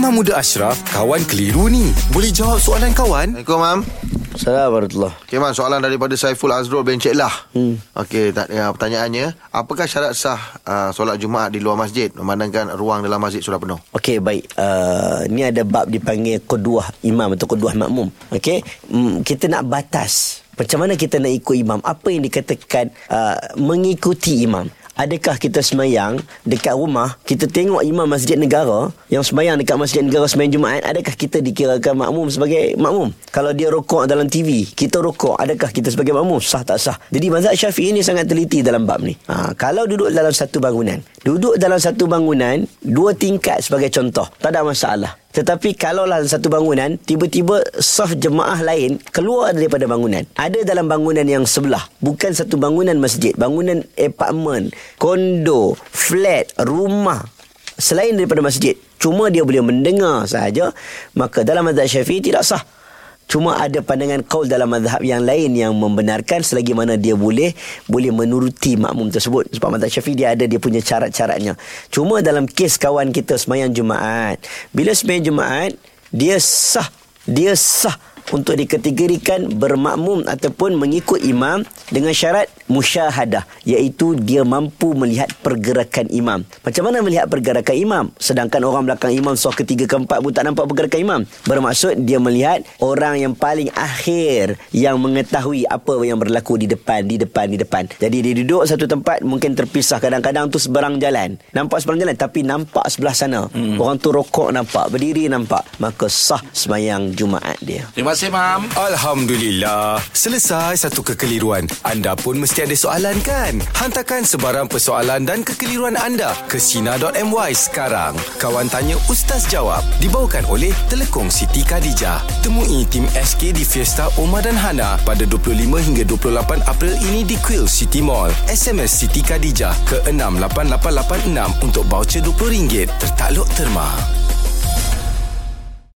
Imam Muda Ashraf, kawan keliru ni. Boleh jawab soalan kawan? Assalamualaikum, Mam. Assalamualaikum warahmatullahi Okey, Mam. Soalan daripada Saiful Azrul Bencik lah. Hmm. Okey, tak, ya, pertanyaannya. Apakah syarat sah uh, solat Jumaat di luar masjid memandangkan ruang dalam masjid sudah penuh? Okey baik uh, Ni ada bab dipanggil Keduah imam Atau keduah makmum Okey mm, Kita nak batas Macam mana kita nak ikut imam Apa yang dikatakan uh, Mengikuti imam Adakah kita semayang dekat rumah Kita tengok imam masjid negara Yang semayang dekat masjid negara semayang Jumaat Adakah kita dikirakan makmum sebagai makmum? Kalau dia rokok dalam TV Kita rokok Adakah kita sebagai makmum? Sah tak sah? Jadi mazhab syafi'i ni sangat teliti dalam bab ni. Ha, Kalau duduk dalam satu bangunan Duduk dalam satu bangunan Dua tingkat sebagai contoh Tak ada masalah tetapi kalau dalam satu bangunan Tiba-tiba saf jemaah lain Keluar daripada bangunan. Ada dalam bangunan yang sebelah Bukan satu bangunan masjid. Bangunan apartment Kondo Flat Rumah. Selain daripada masjid Cuma dia boleh mendengar sahaja Maka dalam mazhab syafi'i tidak sah Cuma ada pandangan kaul dalam mazhab yang lain yang membenarkan selagi mana dia boleh boleh menuruti makmum tersebut. Sebab mazhab Syafi'i dia ada dia punya syarat-syaratnya. Cuma dalam kes kawan kita semayang Jumaat, bila semayang Jumaat dia sah dia sah untuk dikategorikan bermakmum ataupun mengikut imam dengan syarat musyahadah iaitu dia mampu melihat pergerakan imam. Macam mana melihat pergerakan imam? Sedangkan orang belakang imam soh ketiga keempat pun tak nampak pergerakan imam. Bermaksud dia melihat orang yang paling akhir yang mengetahui apa yang berlaku di depan, di depan, di depan. Jadi dia duduk satu tempat mungkin terpisah kadang-kadang tu seberang jalan. Nampak seberang jalan tapi nampak sebelah sana. Hmm. Orang tu rokok nampak, berdiri nampak. Maka sah semayang Jumaat dia. Terima kasih, Mam. Alhamdulillah. Selesai satu kekeliruan. Anda pun mesti ada soalan kan? Hantarkan sebarang persoalan dan kekeliruan anda ke Sina.my sekarang. Kawan Tanya Ustaz Jawab dibawakan oleh Telekong Siti Khadijah. Temui tim SK di Fiesta Omar dan Hana pada 25 hingga 28 April ini di Quill City Mall. SMS Siti Khadijah ke 68886 untuk baucer RM20 tertakluk terma.